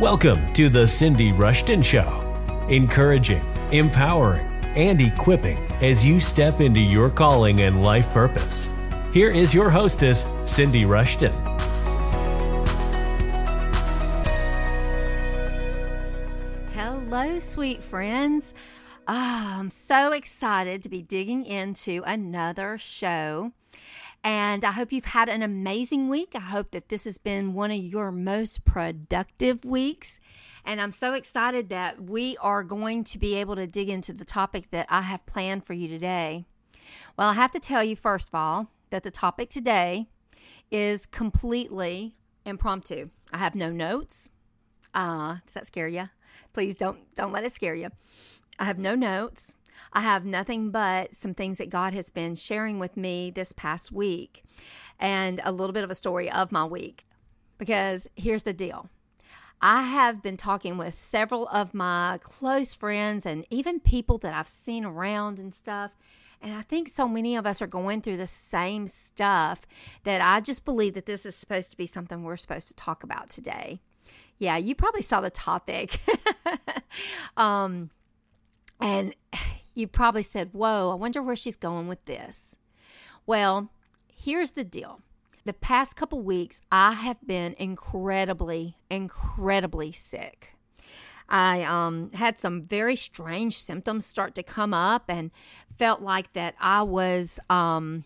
Welcome to The Cindy Rushton Show, encouraging, empowering, and equipping as you step into your calling and life purpose. Here is your hostess, Cindy Rushton. Hello, sweet friends. Oh, I'm so excited to be digging into another show. And I hope you've had an amazing week. I hope that this has been one of your most productive weeks. And I'm so excited that we are going to be able to dig into the topic that I have planned for you today. Well, I have to tell you, first of all, that the topic today is completely impromptu. I have no notes. Uh, does that scare you? Please don't don't let it scare you. I have no notes. I have nothing but some things that God has been sharing with me this past week and a little bit of a story of my week. Because here's the deal I have been talking with several of my close friends and even people that I've seen around and stuff. And I think so many of us are going through the same stuff that I just believe that this is supposed to be something we're supposed to talk about today. Yeah, you probably saw the topic. um, and you probably said, Whoa, I wonder where she's going with this. Well, here's the deal. The past couple weeks, I have been incredibly, incredibly sick. I um, had some very strange symptoms start to come up and felt like that I was um,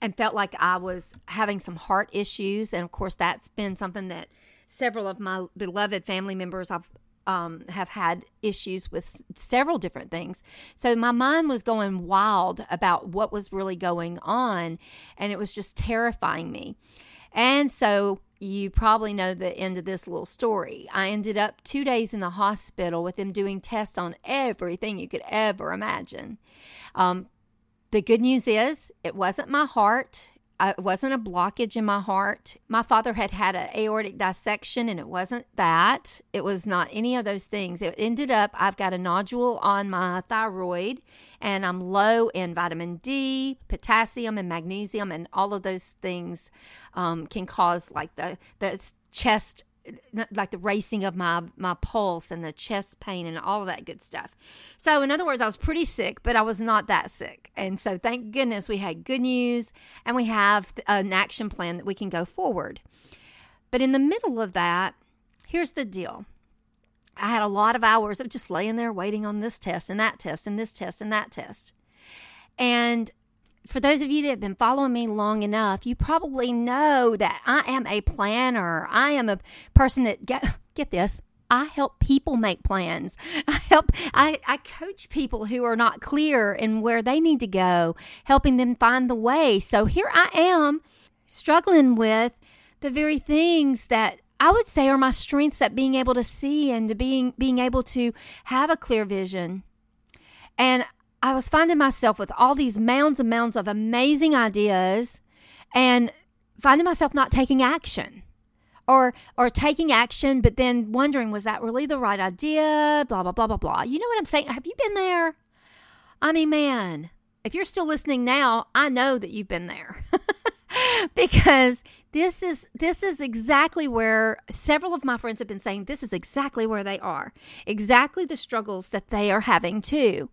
and felt like I was having some heart issues. And of course, that's been something that several of my beloved family members I've um, have had issues with several different things. So my mind was going wild about what was really going on, and it was just terrifying me. And so you probably know the end of this little story. I ended up two days in the hospital with them doing tests on everything you could ever imagine. Um, the good news is, it wasn't my heart. It wasn't a blockage in my heart. My father had had an aortic dissection, and it wasn't that. It was not any of those things. It ended up, I've got a nodule on my thyroid, and I'm low in vitamin D, potassium, and magnesium, and all of those things um, can cause like the the chest like the racing of my my pulse and the chest pain and all of that good stuff. So in other words, I was pretty sick, but I was not that sick. And so thank goodness we had good news and we have an action plan that we can go forward. But in the middle of that, here's the deal. I had a lot of hours of just laying there waiting on this test and that test and this test and that test. And for those of you that have been following me long enough, you probably know that I am a planner. I am a person that get get this. I help people make plans. I help I, I coach people who are not clear in where they need to go, helping them find the way. So here I am struggling with the very things that I would say are my strengths at being able to see and to being being able to have a clear vision. And I was finding myself with all these mounds and mounds of amazing ideas and finding myself not taking action or or taking action but then wondering was that really the right idea? Blah blah blah blah blah. You know what i'm saying? Have you been there? I mean man if you're still listening now i know that you've been there. Because this is this is exactly where several of my friends have been saying this is exactly where they are. Exactly the struggles that they are having too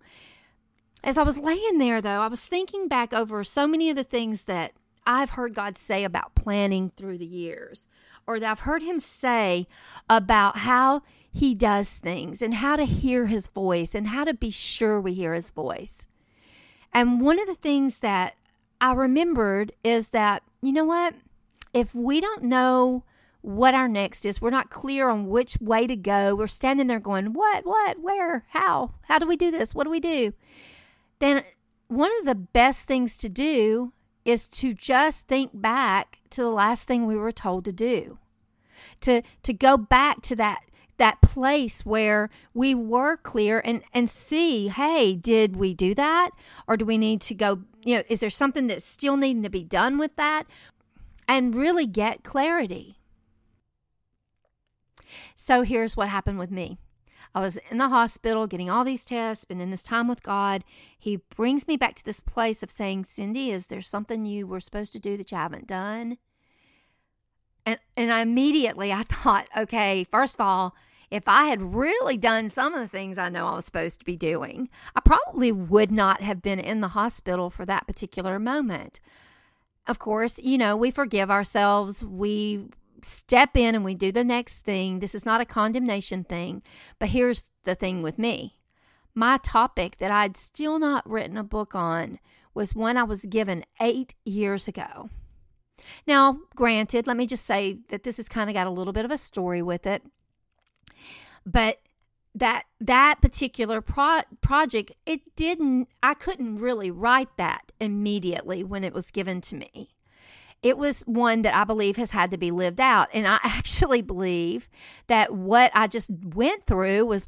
as I was laying there, though, I was thinking back over so many of the things that I've heard God say about planning through the years, or that I've heard Him say about how He does things and how to hear His voice and how to be sure we hear His voice. And one of the things that I remembered is that, you know what? If we don't know what our next is, we're not clear on which way to go, we're standing there going, What, what, where, how? How do we do this? What do we do? Then one of the best things to do is to just think back to the last thing we were told to do. To to go back to that that place where we were clear and and see, hey, did we do that or do we need to go, you know, is there something that's still needing to be done with that? And really get clarity. So here's what happened with me. I was in the hospital getting all these tests, spending this time with God. He brings me back to this place of saying, Cindy, is there something you were supposed to do that you haven't done? And, and I immediately I thought, okay, first of all, if I had really done some of the things I know I was supposed to be doing, I probably would not have been in the hospital for that particular moment. Of course, you know, we forgive ourselves. We step in and we do the next thing. This is not a condemnation thing. But here's the thing with me my topic that I'd still not written a book on was one I was given eight years ago. Now, granted, let me just say that this has kind of got a little bit of a story with it. But that that particular pro- project it didn't I couldn't really write that immediately when it was given to me. It was one that I believe has had to be lived out and I actually believe that what I just went through was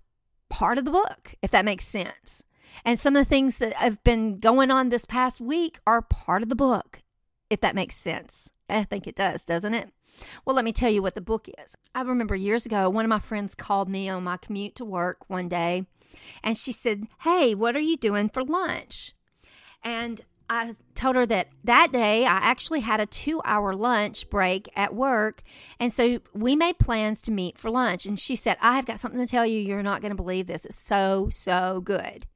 part of the book if that makes sense. And some of the things that have been going on this past week are part of the book if that makes sense. I think it does, doesn't it? Well, let me tell you what the book is. I remember years ago, one of my friends called me on my commute to work one day and she said, Hey, what are you doing for lunch? And I told her that that day I actually had a two hour lunch break at work. And so we made plans to meet for lunch. And she said, I have got something to tell you. You're not going to believe this. It's so, so good.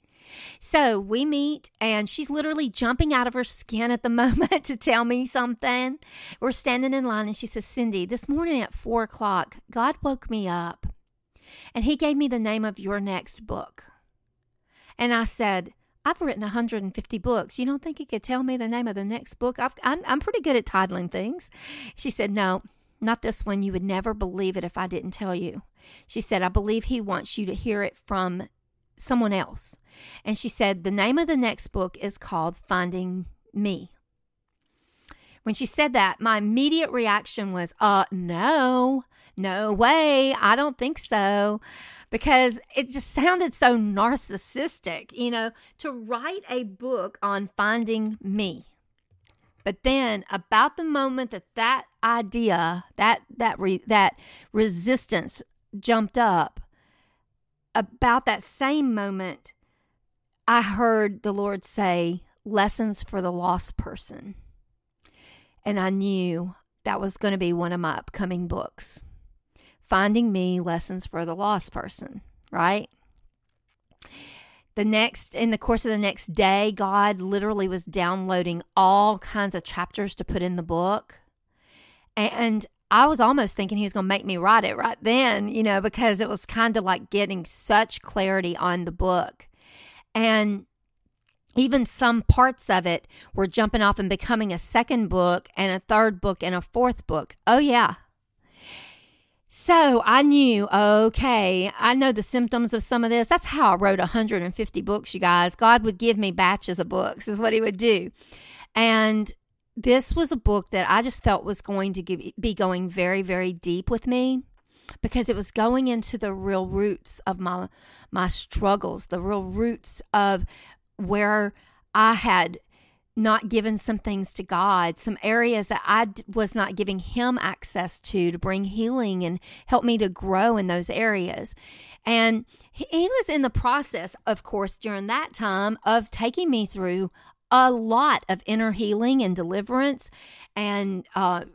So we meet, and she's literally jumping out of her skin at the moment to tell me something. We're standing in line, and she says, Cindy, this morning at four o'clock, God woke me up, and He gave me the name of your next book. And I said, I've written 150 books. You don't think he could tell me the name of the next book? i am I'm pretty good at titling things. She said, No, not this one. You would never believe it if I didn't tell you. She said, I believe he wants you to hear it from someone else. And she said, The name of the next book is called Finding Me. When she said that, my immediate reaction was, uh, no, no way. I don't think so. Because it just sounded so narcissistic, you know, to write a book on finding me. But then, about the moment that that idea, that that re, that resistance jumped up, about that same moment, I heard the Lord say, Lessons for the Lost Person. And I knew that was going to be one of my upcoming books. Finding Me Lessons for the Lost Person, right? The next, in the course of the next day, God literally was downloading all kinds of chapters to put in the book. And I was almost thinking he was going to make me write it right then, you know, because it was kind of like getting such clarity on the book. And even some parts of it were jumping off and becoming a second book and a third book and a fourth book. Oh, yeah. So I knew, okay, I know the symptoms of some of this. That's how I wrote 150 books, you guys. God would give me batches of books, is what He would do. And this was a book that I just felt was going to give, be going very, very deep with me because it was going into the real roots of my my struggles, the real roots of where I had not given some things to God, some areas that I was not giving Him access to to bring healing and help me to grow in those areas. And He was in the process, of course, during that time of taking me through a lot of inner healing and deliverance and uh,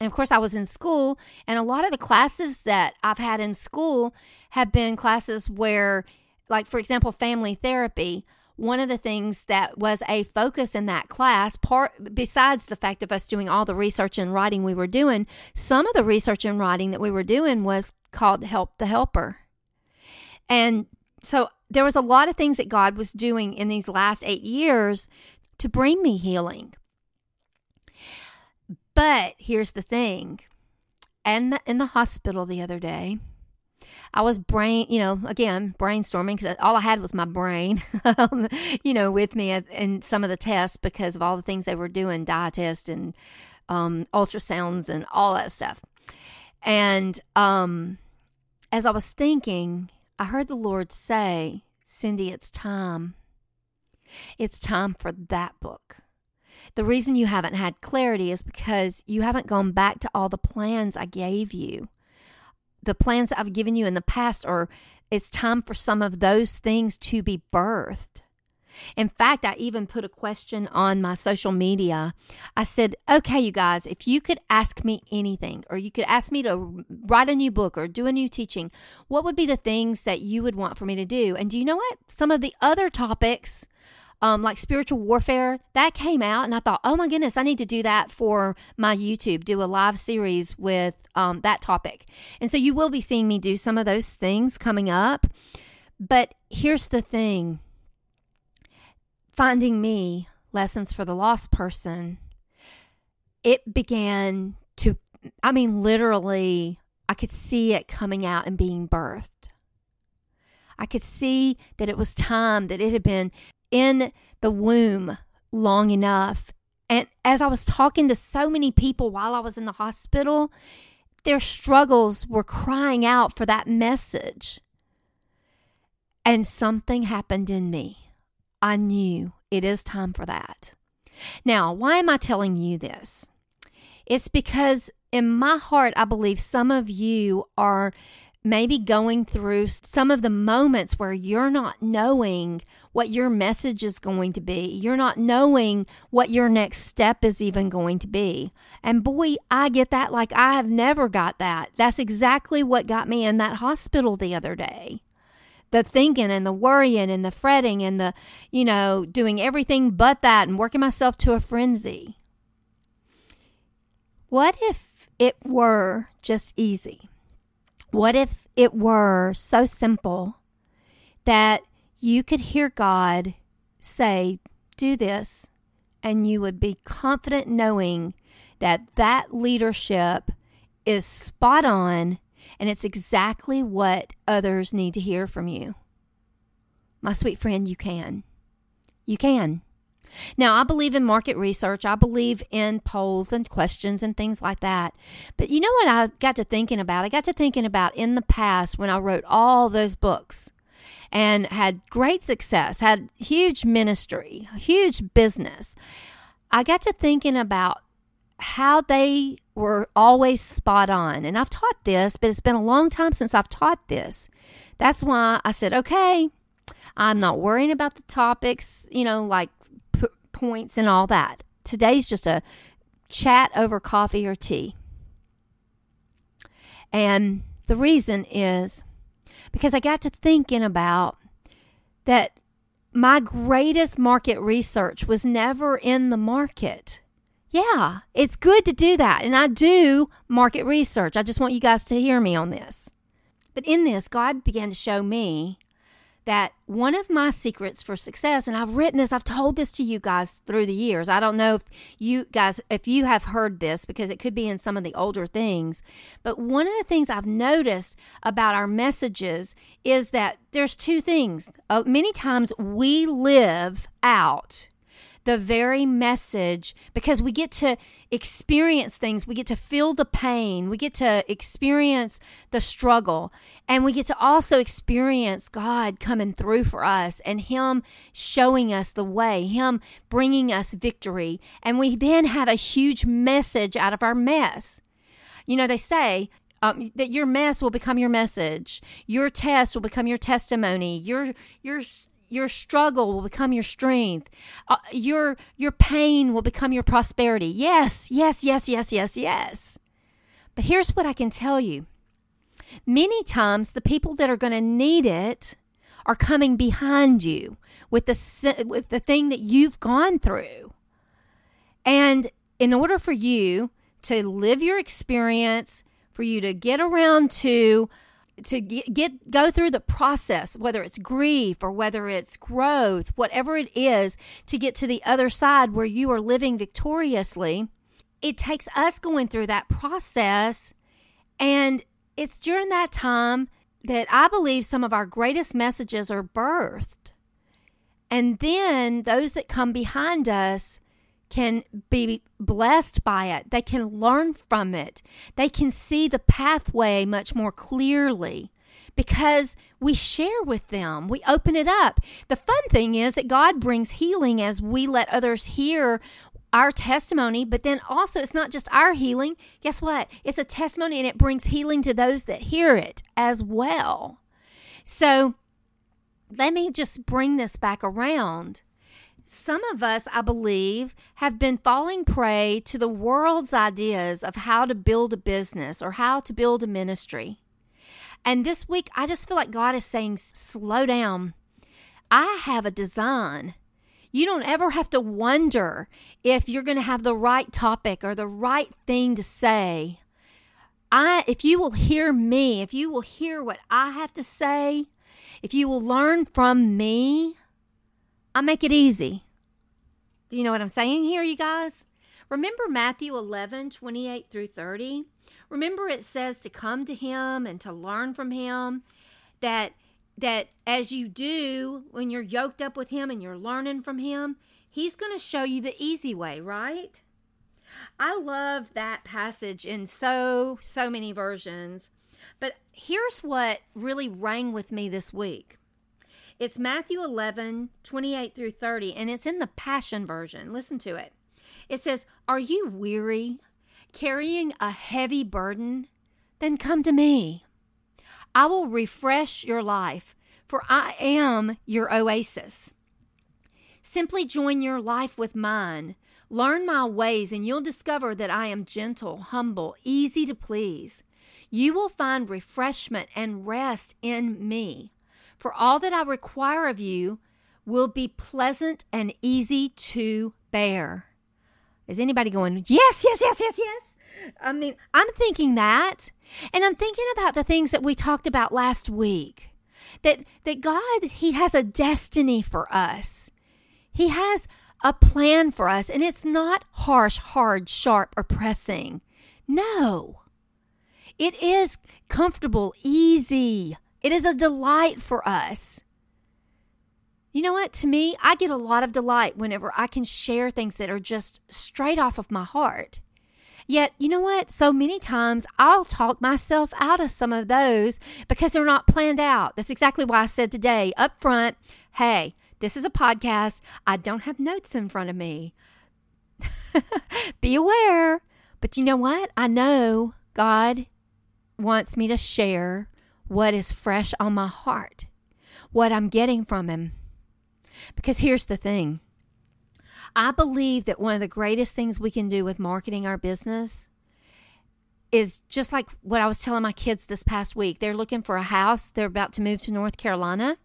and of course, I was in school, and a lot of the classes that I've had in school have been classes where, like, for example, family therapy. One of the things that was a focus in that class, part besides the fact of us doing all the research and writing we were doing, some of the research and writing that we were doing was called Help the Helper. And so there was a lot of things that God was doing in these last eight years to bring me healing. But here's the thing. And in the hospital the other day, I was brain, you know, again, brainstorming because all I had was my brain, you know, with me in some of the tests because of all the things they were doing, dye test and um, ultrasounds and all that stuff. And um, as I was thinking, I heard the Lord say, Cindy, it's time. It's time for that book. The reason you haven't had clarity is because you haven't gone back to all the plans I gave you. The plans I've given you in the past are it's time for some of those things to be birthed. In fact, I even put a question on my social media. I said, okay, you guys, if you could ask me anything, or you could ask me to write a new book or do a new teaching, what would be the things that you would want for me to do? And do you know what? Some of the other topics, um, like spiritual warfare, that came out, and I thought, oh my goodness, I need to do that for my YouTube, do a live series with um, that topic. And so you will be seeing me do some of those things coming up. But here's the thing Finding Me Lessons for the Lost Person, it began to, I mean, literally, I could see it coming out and being birthed. I could see that it was time, that it had been in the womb long enough. And as I was talking to so many people while I was in the hospital, their struggles were crying out for that message. And something happened in me. I knew it is time for that. Now, why am I telling you this? It's because in my heart, I believe some of you are maybe going through some of the moments where you're not knowing what your message is going to be. You're not knowing what your next step is even going to be. And boy, I get that like I have never got that. That's exactly what got me in that hospital the other day the thinking and the worrying and the fretting and the, you know, doing everything but that and working myself to a frenzy. What if it were just easy? What if it were so simple that you could hear God say, Do this, and you would be confident knowing that that leadership is spot on and it's exactly what others need to hear from you. My sweet friend, you can. You can. Now, I believe in market research. I believe in polls and questions and things like that. But you know what I got to thinking about? I got to thinking about in the past when I wrote all those books and had great success, had huge ministry, huge business. I got to thinking about how they were always spot on. And I've taught this, but it's been a long time since I've taught this. That's why I said, okay, I'm not worrying about the topics, you know, like points and all that. Today's just a chat over coffee or tea. And the reason is because I got to thinking about that my greatest market research was never in the market. Yeah, it's good to do that. And I do market research. I just want you guys to hear me on this. But in this, God began to show me that one of my secrets for success, and I've written this, I've told this to you guys through the years. I don't know if you guys, if you have heard this, because it could be in some of the older things. But one of the things I've noticed about our messages is that there's two things. Uh, many times we live out the very message because we get to experience things. We get to feel the pain. We get to experience the struggle. And we get to also experience God coming through for us and Him showing us the way, Him bringing us victory. And we then have a huge message out of our mess. You know, they say, um, that your mess will become your message. Your test will become your testimony. Your your your struggle will become your strength. Uh, your your pain will become your prosperity. Yes, yes, yes, yes, yes, yes. But here's what I can tell you. Many times the people that are going to need it are coming behind you with the with the thing that you've gone through. And in order for you to live your experience, for you to get around to to get, get go through the process whether it's grief or whether it's growth whatever it is to get to the other side where you are living victoriously it takes us going through that process. And it's during that time that I believe some of our greatest messages are birthed. And then those that come behind us can be blessed by it. They can learn from it. They can see the pathway much more clearly because we share with them. We open it up. The fun thing is that God brings healing as we let others hear our testimony, but then also it's not just our healing. Guess what? It's a testimony and it brings healing to those that hear it as well. So let me just bring this back around some of us, I believe, have been falling prey to the world's ideas of how to build a business or how to build a ministry. And this week, I just feel like God is saying, slow down. I have a design. You don't ever have to wonder if you're going to have the right topic or the right thing to say. I if you will hear me, if you will hear what I have to say, if you will learn from me, I make it easy. Do you know what I'm saying here, you guys? Remember Matthew 11, 28 through 30? Remember it says to come to him and to learn from him that that as you do when you're yoked up with him and you're learning from him, he's going to show you the easy way, right? I love that passage in so so many versions. But here's what really rang with me this week. It's Matthew 11, 28 through 30, and it's in the Passion Version. Listen to it. It says, Are you weary, carrying a heavy burden? Then come to me. I will refresh your life, for I am your oasis. Simply join your life with mine. Learn my ways, and you'll discover that I am gentle, humble, easy to please. You will find refreshment and rest in me. For all that I require of you will be pleasant and easy to bear. Is anybody going, yes, yes, yes, yes, yes? I mean, I'm thinking that. And I'm thinking about the things that we talked about last week. That that God, He has a destiny for us. He has a plan for us, and it's not harsh, hard, sharp, or pressing. No. It is comfortable, easy, it is a delight for us. You know what? To me, I get a lot of delight whenever I can share things that are just straight off of my heart. Yet, you know what? So many times I'll talk myself out of some of those because they're not planned out. That's exactly why I said today up front hey, this is a podcast. I don't have notes in front of me. Be aware. But you know what? I know God wants me to share what is fresh on my heart, what I'm getting from Him. Because here's the thing I believe that one of the greatest things we can do with marketing our business is just like what I was telling my kids this past week. They're looking for a house, they're about to move to North Carolina.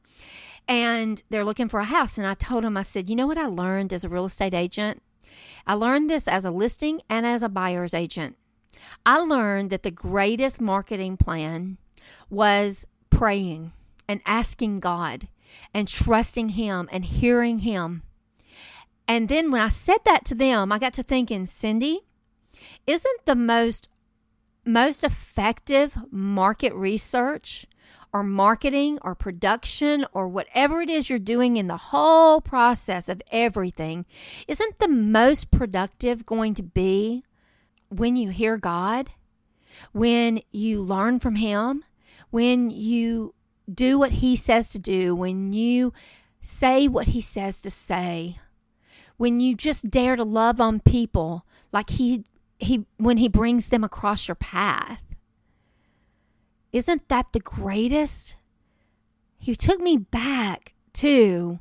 And they're looking for a house. And I told them, I said, you know what I learned as a real estate agent? I learned this as a listing and as a buyer's agent. I learned that the greatest marketing plan was praying and asking God and trusting Him and hearing Him. And then when I said that to them, I got to thinking, Cindy, isn't the most most effective market research or marketing or production or whatever it is you're doing in the whole process of everything, isn't the most productive going to be when you hear God, when you learn from Him, when you do what He says to do, when you say what He says to say, when you just dare to love on people like He he when he brings them across your path. Isn't that the greatest? He took me back to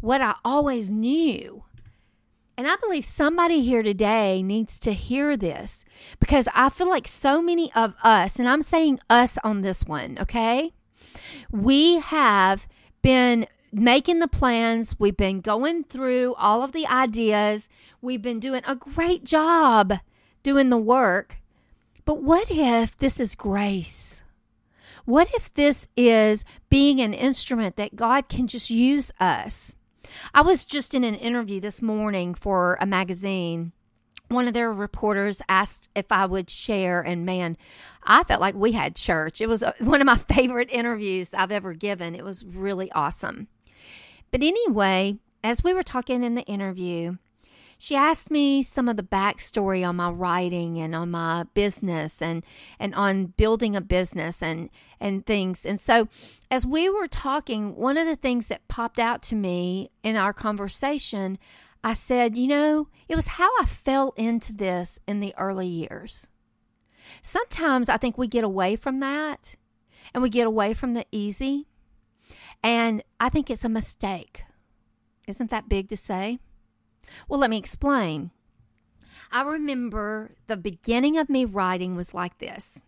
what I always knew. And I believe somebody here today needs to hear this because I feel like so many of us, and I'm saying us on this one, okay? We have been making the plans, we've been going through all of the ideas, we've been doing a great job doing the work. But what if this is grace? What if this is being an instrument that God can just use us? I was just in an interview this morning for a magazine. One of their reporters asked if I would share, and man, I felt like we had church. It was uh, one of my favorite interviews I've ever given. It was really awesome. But anyway, as we were talking in the interview, she asked me some of the backstory on my writing and on my business and and on building a business and and things. And so as we were talking, one of the things that popped out to me in our conversation, I said, you know, it was how I fell into this in the early years. Sometimes I think we get away from that and we get away from the easy. And I think it's a mistake. Isn't that big to say? Well, let me explain. I remember the beginning of me writing was like this.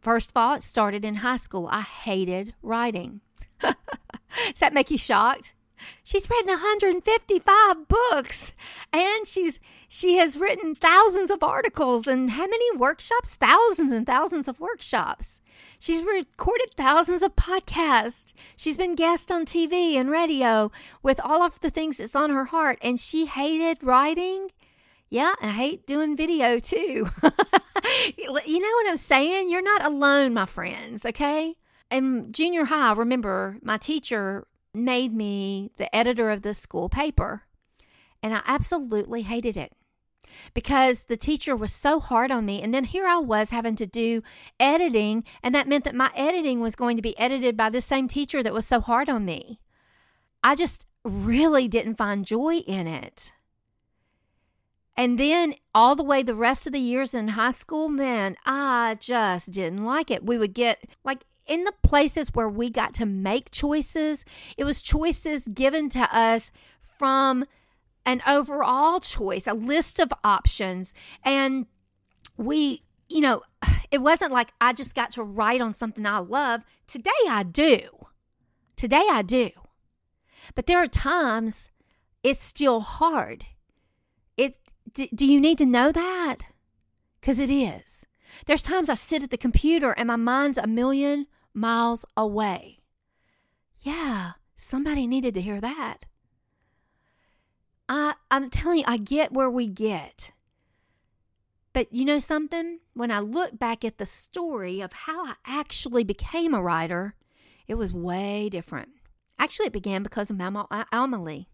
First of all, it started in high school. I hated writing. Does that make you shocked? She's written 155 books and she's she has written thousands of articles and how many workshops? Thousands and thousands of workshops. She's recorded thousands of podcasts. She's been guest on TV and radio with all of the things that's on her heart and she hated writing. Yeah, I hate doing video too. you know what I'm saying? You're not alone, my friends, okay? In junior high, I remember my teacher made me the editor of the school paper. And I absolutely hated it because the teacher was so hard on me. And then here I was having to do editing, and that meant that my editing was going to be edited by the same teacher that was so hard on me. I just really didn't find joy in it. And then all the way the rest of the years in high school, man, I just didn't like it. We would get like in the places where we got to make choices, it was choices given to us from an overall choice, a list of options. And we, you know, it wasn't like I just got to write on something I love. Today I do. Today I do. But there are times it's still hard. It do you need to know that? Cuz it is. There's times I sit at the computer and my mind's a million miles away. Yeah, somebody needed to hear that. I, I'm telling you, I get where we get. But you know something? When I look back at the story of how I actually became a writer, it was way different. Actually, it began because of Mama uh, Alma Lee.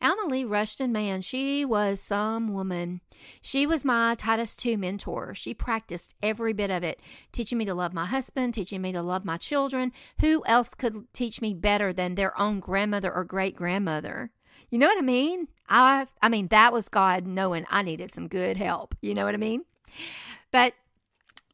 Alma Rushton, man, she was some woman. She was my Titus II mentor. She practiced every bit of it, teaching me to love my husband, teaching me to love my children. Who else could teach me better than their own grandmother or great grandmother? You know what I mean? I I mean that was God knowing I needed some good help. You know what I mean? But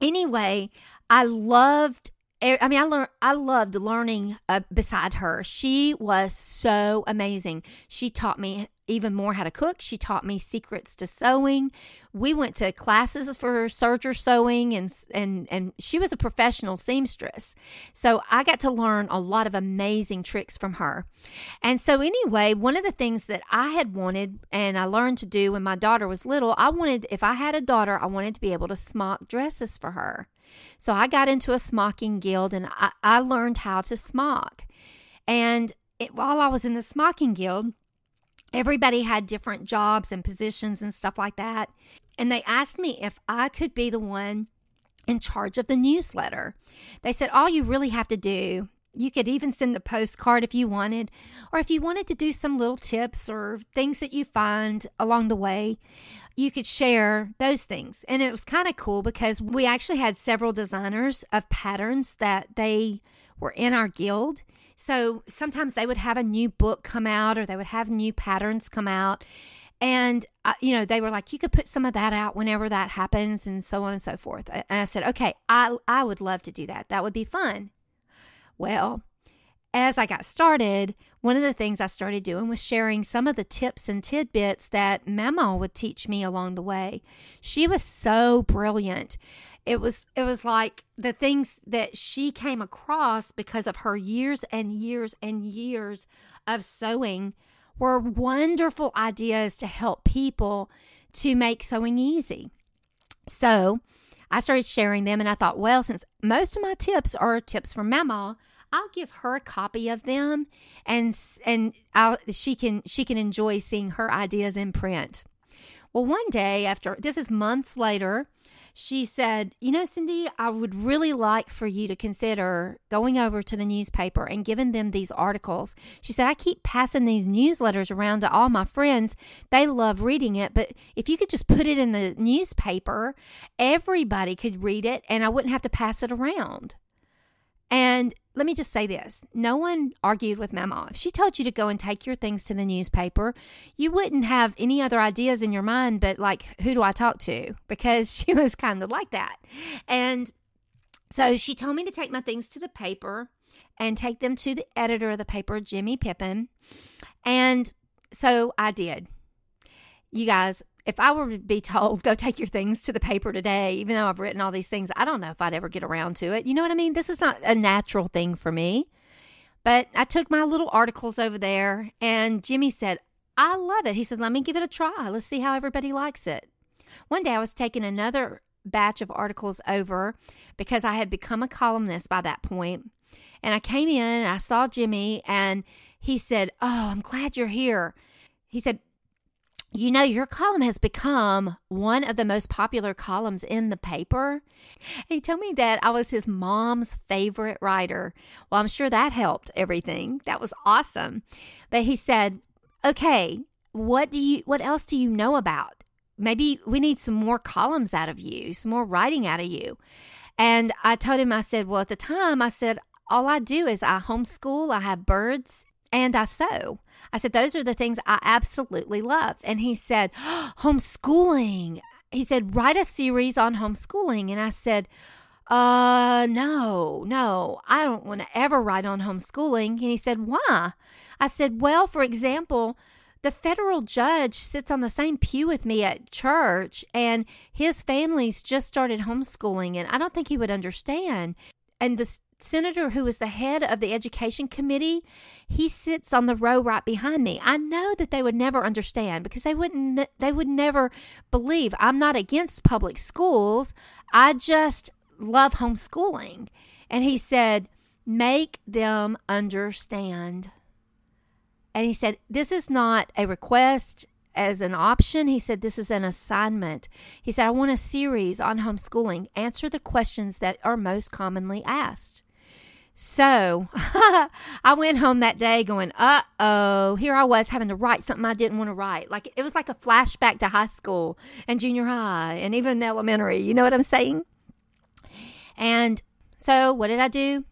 anyway, I loved I mean, I learned, I loved learning uh, beside her. She was so amazing. She taught me even more how to cook. She taught me secrets to sewing. We went to classes for serger sewing and and and she was a professional seamstress. So I got to learn a lot of amazing tricks from her. And so anyway, one of the things that I had wanted and I learned to do when my daughter was little, I wanted if I had a daughter, I wanted to be able to smock dresses for her. So I got into a smocking guild and I, I learned how to smock. And it, while I was in the smocking guild, everybody had different jobs and positions and stuff like that. And they asked me if I could be the one in charge of the newsletter. They said, All you really have to do, you could even send a postcard if you wanted, or if you wanted to do some little tips or things that you find along the way, you could share those things. And it was kind of cool because we actually had several designers of patterns that they were in our guild. So sometimes they would have a new book come out or they would have new patterns come out. And, uh, you know, they were like, you could put some of that out whenever that happens and so on and so forth. And I said, okay, I, I would love to do that. That would be fun. Well, as I got started, one of the things I started doing was sharing some of the tips and tidbits that Mama would teach me along the way. She was so brilliant. It was it was like the things that she came across because of her years and years and years of sewing were wonderful ideas to help people to make sewing easy. So, I started sharing them and I thought, well, since most of my tips are tips from Mama, I'll give her a copy of them and and I'll, she can she can enjoy seeing her ideas in print. Well, one day after this is months later, she said, You know, Cindy, I would really like for you to consider going over to the newspaper and giving them these articles. She said, I keep passing these newsletters around to all my friends. They love reading it, but if you could just put it in the newspaper, everybody could read it and I wouldn't have to pass it around. And let me just say this no one argued with Mama. If she told you to go and take your things to the newspaper, you wouldn't have any other ideas in your mind but, like, who do I talk to? Because she was kind of like that. And so she told me to take my things to the paper and take them to the editor of the paper, Jimmy Pippin. And so I did. You guys, if I were to be told, go take your things to the paper today, even though I've written all these things, I don't know if I'd ever get around to it. You know what I mean? This is not a natural thing for me. But I took my little articles over there, and Jimmy said, I love it. He said, let me give it a try. Let's see how everybody likes it. One day I was taking another batch of articles over because I had become a columnist by that point. And I came in and I saw Jimmy, and he said, Oh, I'm glad you're here. He said, you know, your column has become one of the most popular columns in the paper. He told me that I was his mom's favorite writer. Well, I'm sure that helped everything. That was awesome. But he said, "Okay, what do you what else do you know about? Maybe we need some more columns out of you, some more writing out of you." And I told him I said, "Well, at the time I said all I do is I homeschool, I have birds and I sew. I said, Those are the things I absolutely love. And he said, Homeschooling. He said, Write a series on homeschooling. And I said, uh, no, no, I don't want to ever write on homeschooling. And he said, Why? I said, Well, for example, the federal judge sits on the same pew with me at church, and his family's just started homeschooling, and I don't think he would understand. And the senator who is the head of the education committee, he sits on the row right behind me. I know that they would never understand because they wouldn't they would never believe I'm not against public schools. I just love homeschooling. And he said, "Make them understand." And he said, "This is not a request as an option. He said, This is an assignment. He said, I want a series on homeschooling. Answer the questions that are most commonly asked. So I went home that day going, uh oh, here I was having to write something I didn't want to write. Like it was like a flashback to high school and junior high and even elementary. You know what I'm saying? And so what did I do?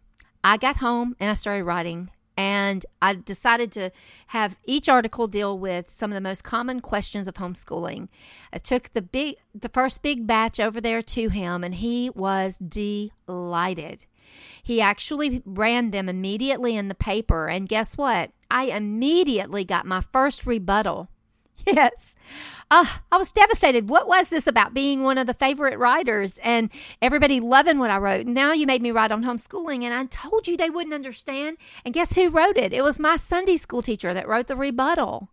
I got home and I started writing. And I decided to have each article deal with some of the most common questions of homeschooling. I took the big the first big batch over there to him and he was delighted. He actually ran them immediately in the paper. And guess what? I immediately got my first rebuttal. Yes. Uh, I was devastated. What was this about being one of the favorite writers and everybody loving what I wrote? Now you made me write on homeschooling, and I told you they wouldn't understand. And guess who wrote it? It was my Sunday school teacher that wrote the rebuttal.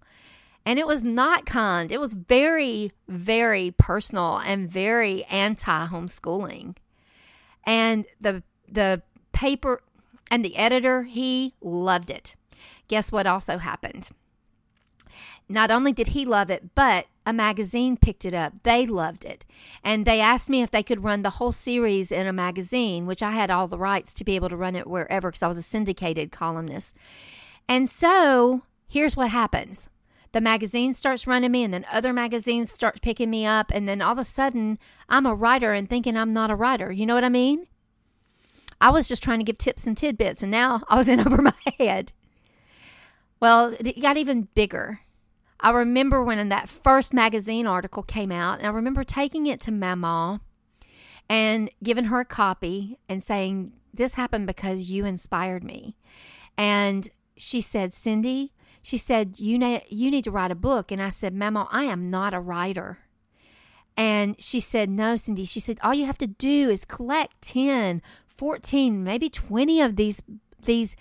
And it was not kind. It was very, very personal and very anti homeschooling. And the the paper and the editor, he loved it. Guess what also happened? Not only did he love it, but a magazine picked it up. They loved it. And they asked me if they could run the whole series in a magazine, which I had all the rights to be able to run it wherever because I was a syndicated columnist. And so here's what happens the magazine starts running me, and then other magazines start picking me up. And then all of a sudden, I'm a writer and thinking I'm not a writer. You know what I mean? I was just trying to give tips and tidbits, and now I was in over my head. Well, it got even bigger. I remember when that first magazine article came out, and I remember taking it to Mama and giving her a copy and saying, This happened because you inspired me. And she said, Cindy, she said, you, na- you need to write a book. And I said, Mama, I am not a writer. And she said, No, Cindy. She said, All you have to do is collect 10, 14, maybe 20 of these these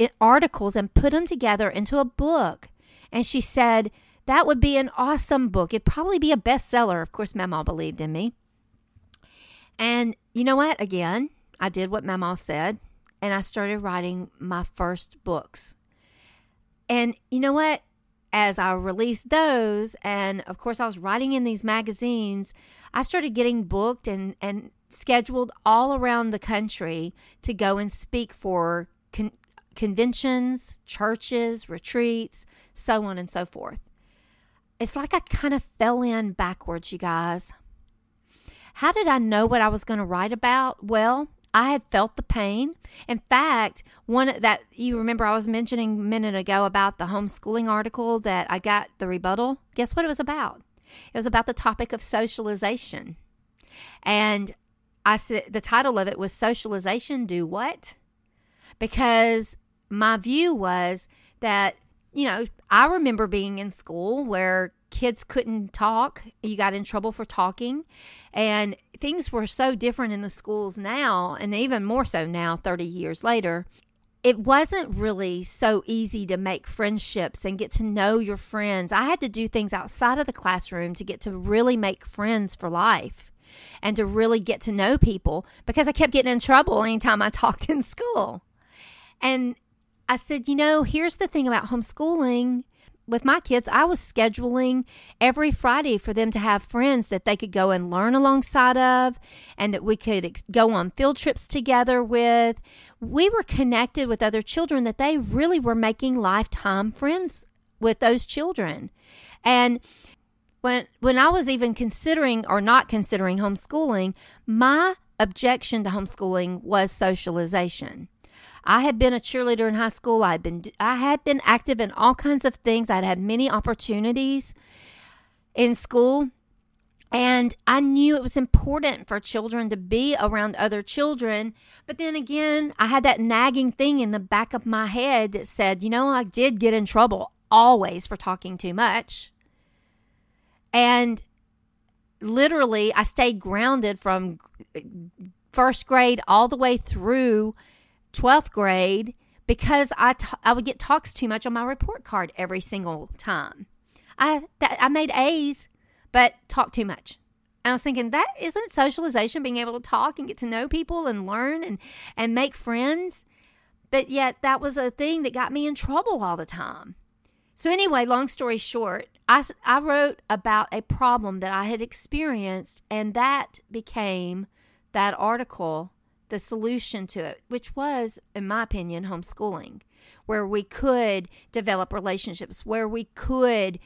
eh, articles and put them together into a book. And she said, that would be an awesome book. It'd probably be a bestseller. Of course, Mama believed in me. And you know what? Again, I did what Mama said and I started writing my first books. And you know what? As I released those, and of course, I was writing in these magazines, I started getting booked and, and scheduled all around the country to go and speak for con- conventions, churches, retreats, so on and so forth. It's like I kind of fell in backwards, you guys. How did I know what I was going to write about? Well, I had felt the pain. In fact, one that you remember I was mentioning a minute ago about the homeschooling article that I got the rebuttal. Guess what it was about? It was about the topic of socialization. And I said the title of it was Socialization Do What? Because my view was that you know, I remember being in school where kids couldn't talk. You got in trouble for talking. And things were so different in the schools now, and even more so now, 30 years later. It wasn't really so easy to make friendships and get to know your friends. I had to do things outside of the classroom to get to really make friends for life and to really get to know people because I kept getting in trouble anytime I talked in school. And I said, you know, here's the thing about homeschooling with my kids, I was scheduling every Friday for them to have friends that they could go and learn alongside of and that we could ex- go on field trips together with. We were connected with other children that they really were making lifetime friends with those children. And when when I was even considering or not considering homeschooling, my objection to homeschooling was socialization. I had been a cheerleader in high school. I had been I had been active in all kinds of things. I'd had many opportunities in school. And I knew it was important for children to be around other children. But then again, I had that nagging thing in the back of my head that said, you know, I did get in trouble always for talking too much. And literally, I stayed grounded from first grade all the way through 12th grade because I, t- I would get talks too much on my report card every single time. I, I made A's, but talked too much. And I was thinking, that isn't socialization, being able to talk and get to know people and learn and, and make friends. But yet, that was a thing that got me in trouble all the time. So, anyway, long story short, I, I wrote about a problem that I had experienced, and that became that article the solution to it, which was, in my opinion, homeschooling, where we could develop relationships, where we could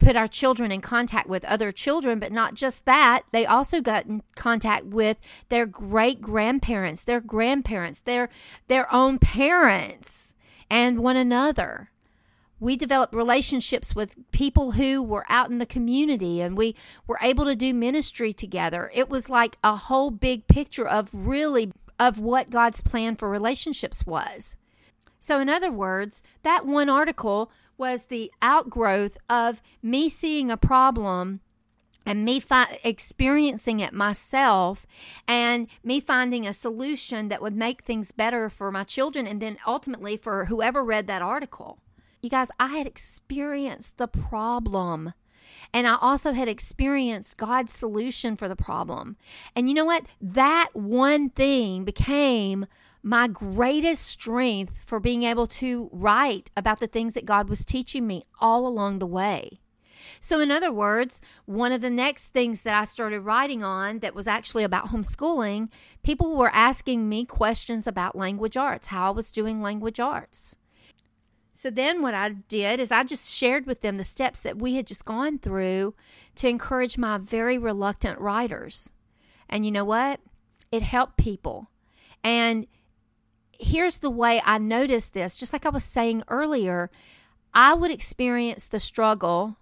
put our children in contact with other children, but not just that, they also got in contact with their great grandparents, their grandparents, their their own parents, and one another we developed relationships with people who were out in the community and we were able to do ministry together. It was like a whole big picture of really of what God's plan for relationships was. So in other words, that one article was the outgrowth of me seeing a problem and me fi- experiencing it myself and me finding a solution that would make things better for my children and then ultimately for whoever read that article. You guys, I had experienced the problem. And I also had experienced God's solution for the problem. And you know what? That one thing became my greatest strength for being able to write about the things that God was teaching me all along the way. So, in other words, one of the next things that I started writing on that was actually about homeschooling, people were asking me questions about language arts, how I was doing language arts. So then what I did is I just shared with them the steps that we had just gone through to encourage my very reluctant writers. And you know what? It helped people. And here's the way I noticed this just like I was saying earlier, I would experience the struggle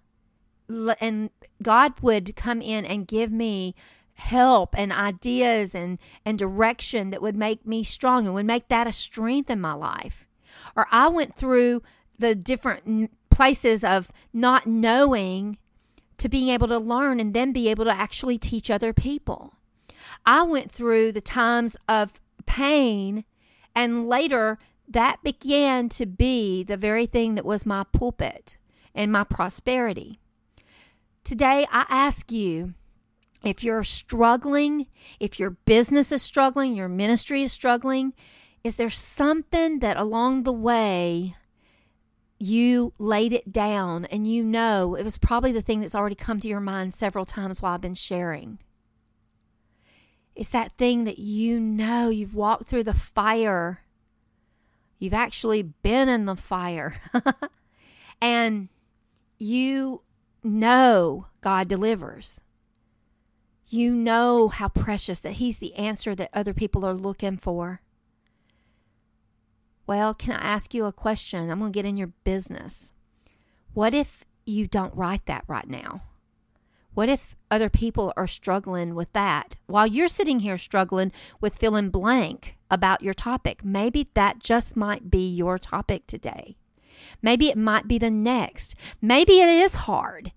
and God would come in and give me help and ideas and and direction that would make me strong and would make that a strength in my life or I went through the different places of not knowing to being able to learn and then be able to actually teach other people. I went through the times of pain, and later that began to be the very thing that was my pulpit and my prosperity. Today, I ask you if you're struggling, if your business is struggling, your ministry is struggling, is there something that along the way you laid it down and you know it was probably the thing that's already come to your mind several times while I've been sharing? It's that thing that you know you've walked through the fire. You've actually been in the fire. and you know God delivers. You know how precious that He's the answer that other people are looking for. Well, can I ask you a question? I'm going to get in your business. What if you don't write that right now? What if other people are struggling with that while you're sitting here struggling with filling blank about your topic? Maybe that just might be your topic today. Maybe it might be the next. Maybe it is hard.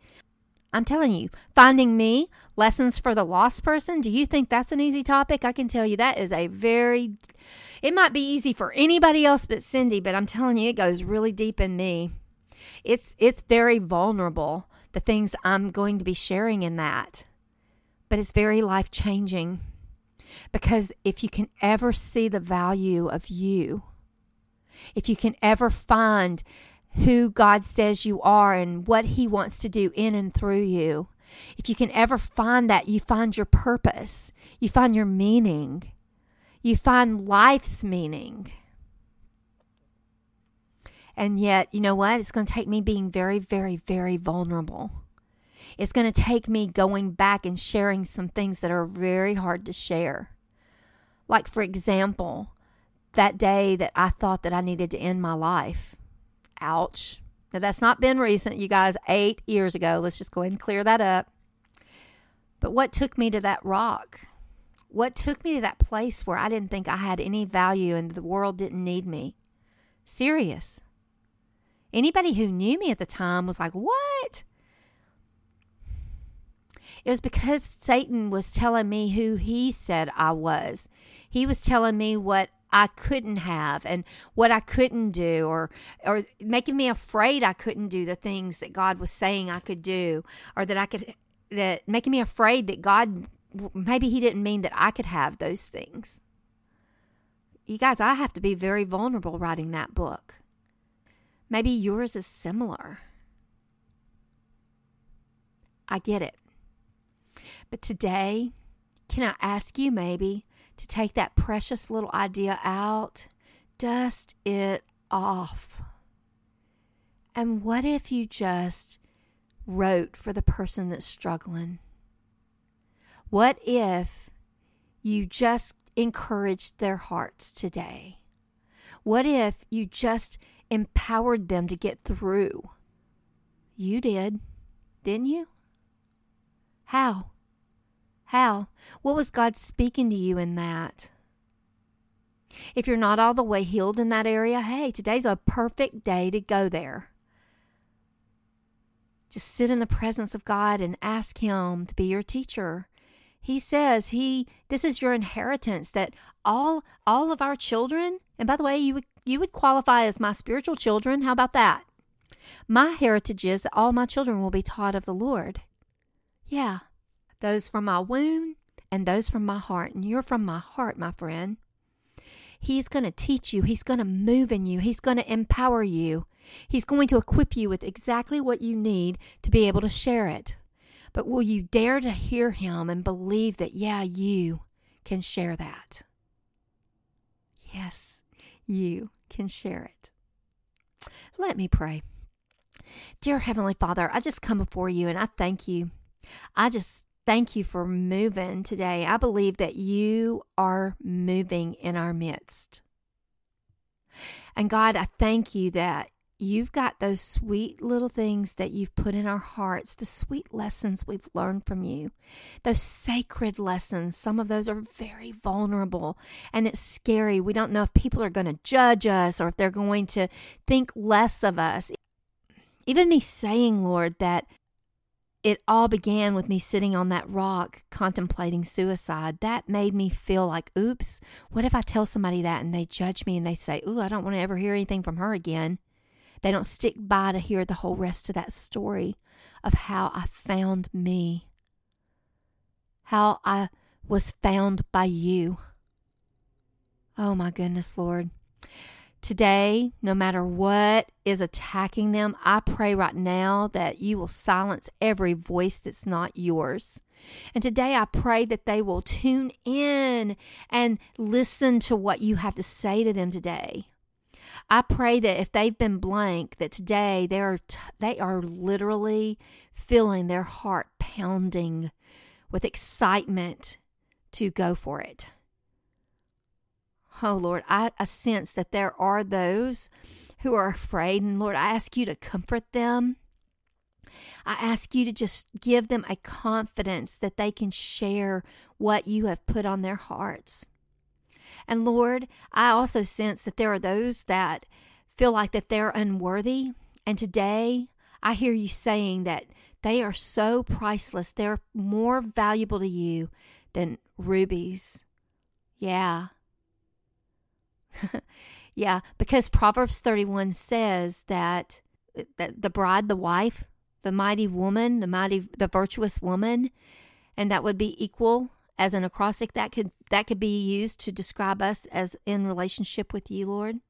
I'm telling you, finding me, lessons for the lost person, do you think that's an easy topic? I can tell you that is a very, it might be easy for anybody else but Cindy, but I'm telling you, it goes really deep in me. It's, it's very vulnerable, the things I'm going to be sharing in that, but it's very life changing. Because if you can ever see the value of you, if you can ever find who God says you are and what He wants to do in and through you, if you can ever find that, you find your purpose, you find your meaning, you find life's meaning. And yet, you know what? It's going to take me being very, very, very vulnerable. It's going to take me going back and sharing some things that are very hard to share. Like, for example, that day that I thought that I needed to end my life. Ouch. Now, that's not been recent, you guys, eight years ago. Let's just go ahead and clear that up. But what took me to that rock? What took me to that place where I didn't think I had any value and the world didn't need me? Serious. Anybody who knew me at the time was like, What? It was because Satan was telling me who he said I was. He was telling me what I couldn't have and what I couldn't do or or making me afraid I couldn't do the things that God was saying I could do or that I could that making me afraid that God maybe he didn't mean that I could have those things. You guys, I have to be very vulnerable writing that book. Maybe yours is similar. I get it. But today, can I ask you maybe to take that precious little idea out, dust it off. And what if you just wrote for the person that's struggling? What if you just encouraged their hearts today? What if you just empowered them to get through? You did, didn't you? How? How? What was God speaking to you in that? If you're not all the way healed in that area, hey, today's a perfect day to go there. Just sit in the presence of God and ask him to be your teacher. He says he this is your inheritance that all all of our children, and by the way, you would you would qualify as my spiritual children. How about that? My heritage is that all my children will be taught of the Lord. Yeah, those from my womb and those from my heart. And you're from my heart, my friend. He's going to teach you, He's going to move in you, He's going to empower you, He's going to equip you with exactly what you need to be able to share it. But will you dare to hear Him and believe that, yeah, you can share that? Yes, you can share it. Let me pray. Dear Heavenly Father, I just come before you and I thank you. I just Thank you for moving today. I believe that you are moving in our midst. And God, I thank you that you've got those sweet little things that you've put in our hearts, the sweet lessons we've learned from you, those sacred lessons. Some of those are very vulnerable and it's scary. We don't know if people are going to judge us or if they're going to think less of us. Even me saying, Lord, that it all began with me sitting on that rock contemplating suicide. That made me feel like, oops, what if I tell somebody that and they judge me and they say, ooh, I don't want to ever hear anything from her again? They don't stick by to hear the whole rest of that story of how I found me, how I was found by you. Oh my goodness, Lord. Today, no matter what is attacking them, I pray right now that you will silence every voice that's not yours. And today, I pray that they will tune in and listen to what you have to say to them today. I pray that if they've been blank, that today they are t- they are literally feeling their heart pounding with excitement to go for it. Oh, Lord, I, I sense that there are those who are afraid. And Lord, I ask you to comfort them. I ask you to just give them a confidence that they can share what you have put on their hearts. And Lord, I also sense that there are those that feel like that they're unworthy. And today I hear you saying that they are so priceless. They're more valuable to you than rubies. Yeah. yeah, because Proverbs 31 says that, that the bride, the wife, the mighty woman, the mighty the virtuous woman, and that would be equal as an acrostic that could that could be used to describe us as in relationship with you, Lord.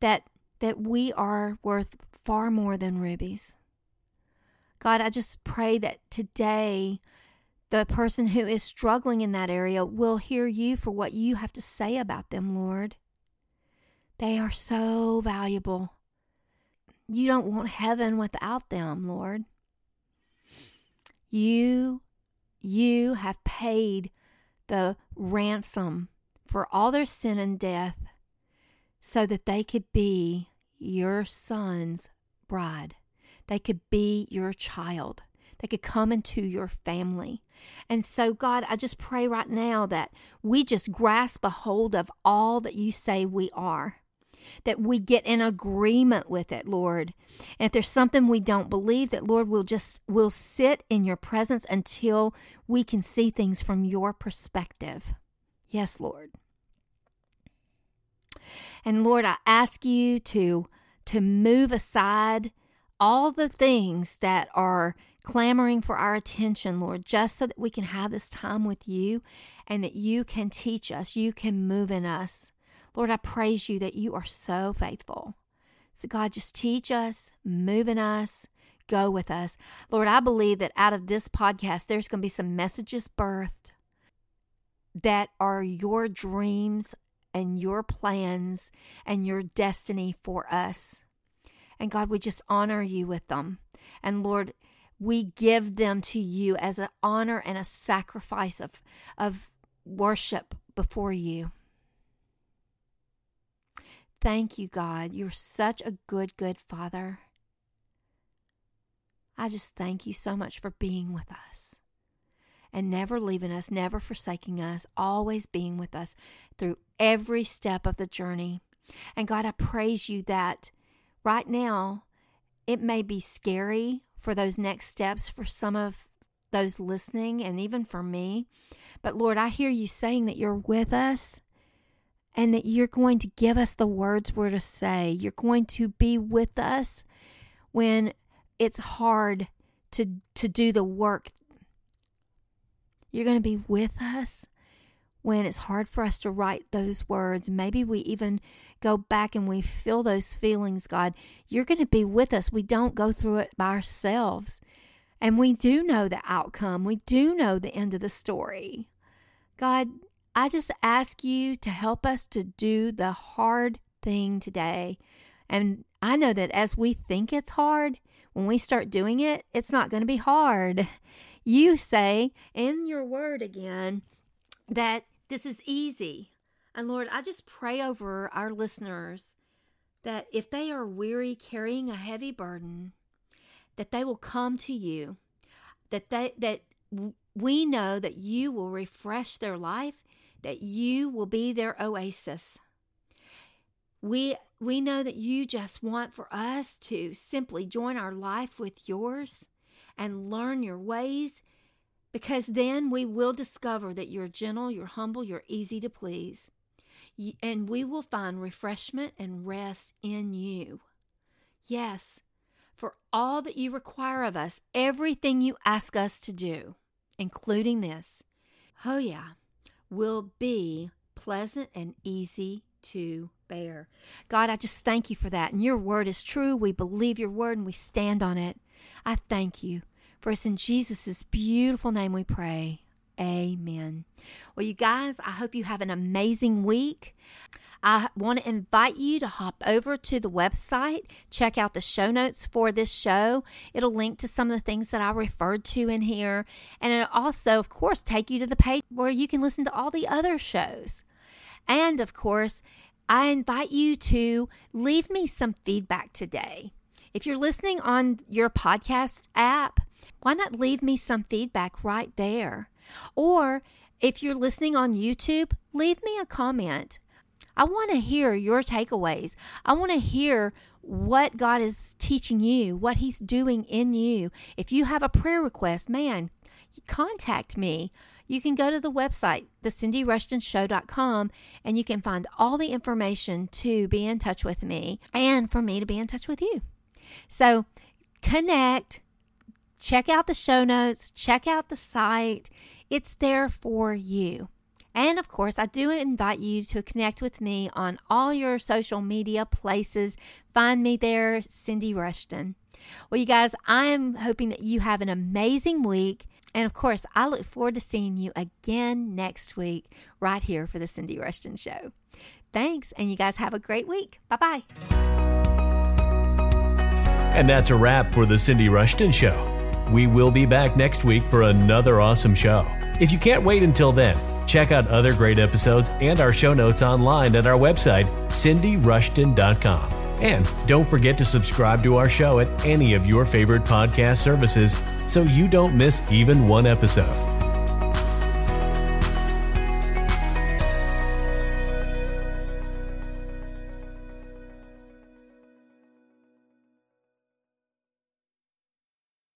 That that we are worth far more than rubies. God, I just pray that today the person who is struggling in that area will hear you for what you have to say about them, Lord. They are so valuable. You don't want heaven without them, Lord. You you have paid the ransom for all their sin and death so that they could be your son's bride. They could be your child. They could come into your family. And so, God, I just pray right now that we just grasp a hold of all that you say we are, that we get in agreement with it, Lord. And if there's something we don't believe, that, Lord, we'll just, we'll sit in your presence until we can see things from your perspective. Yes, Lord. And Lord, I ask you to to move aside all the things that are clamoring for our attention, Lord, just so that we can have this time with you and that you can teach us, you can move in us. Lord, I praise you that you are so faithful. So, God, just teach us, move in us, go with us. Lord, I believe that out of this podcast, there's going to be some messages birthed that are your dreams and your plans and your destiny for us. And God, we just honor you with them. And Lord, we give them to you as an honor and a sacrifice of, of worship before you. Thank you, God. You're such a good, good Father. I just thank you so much for being with us and never leaving us, never forsaking us, always being with us through every step of the journey. And God, I praise you that right now it may be scary for those next steps for some of those listening and even for me. But Lord, I hear you saying that you're with us and that you're going to give us the words we're to say. You're going to be with us when it's hard to to do the work. You're going to be with us when it's hard for us to write those words. Maybe we even go back and we feel those feelings, God. You're going to be with us. We don't go through it by ourselves. And we do know the outcome, we do know the end of the story. God, I just ask you to help us to do the hard thing today. And I know that as we think it's hard, when we start doing it, it's not going to be hard. You say in your word again that this is easy. And Lord, I just pray over our listeners that if they are weary carrying a heavy burden, that they will come to you. That they that we know that you will refresh their life, that you will be their oasis. We we know that you just want for us to simply join our life with yours and learn your ways because then we will discover that you're gentle, you're humble, you're easy to please. And we will find refreshment and rest in you. Yes, for all that you require of us, everything you ask us to do, including this, oh yeah, will be pleasant and easy to bear. God, I just thank you for that. And your word is true. We believe your word and we stand on it. I thank you. For it's in Jesus' beautiful name we pray. Amen. Well, you guys, I hope you have an amazing week. I want to invite you to hop over to the website, check out the show notes for this show. It'll link to some of the things that I referred to in here. And it'll also, of course, take you to the page where you can listen to all the other shows. And of course, I invite you to leave me some feedback today. If you're listening on your podcast app, why not leave me some feedback right there? Or if you're listening on YouTube, leave me a comment. I want to hear your takeaways. I want to hear what God is teaching you, what He's doing in you. If you have a prayer request, man, contact me. You can go to the website, thecindyrushtonshow.com, and you can find all the information to be in touch with me and for me to be in touch with you. So connect, check out the show notes, check out the site. It's there for you. And of course, I do invite you to connect with me on all your social media places. Find me there, Cindy Rushton. Well, you guys, I am hoping that you have an amazing week. And of course, I look forward to seeing you again next week, right here for the Cindy Rushton Show. Thanks, and you guys have a great week. Bye bye. And that's a wrap for the Cindy Rushton Show. We will be back next week for another awesome show. If you can't wait until then, check out other great episodes and our show notes online at our website, cindyrushton.com. And don't forget to subscribe to our show at any of your favorite podcast services so you don't miss even one episode.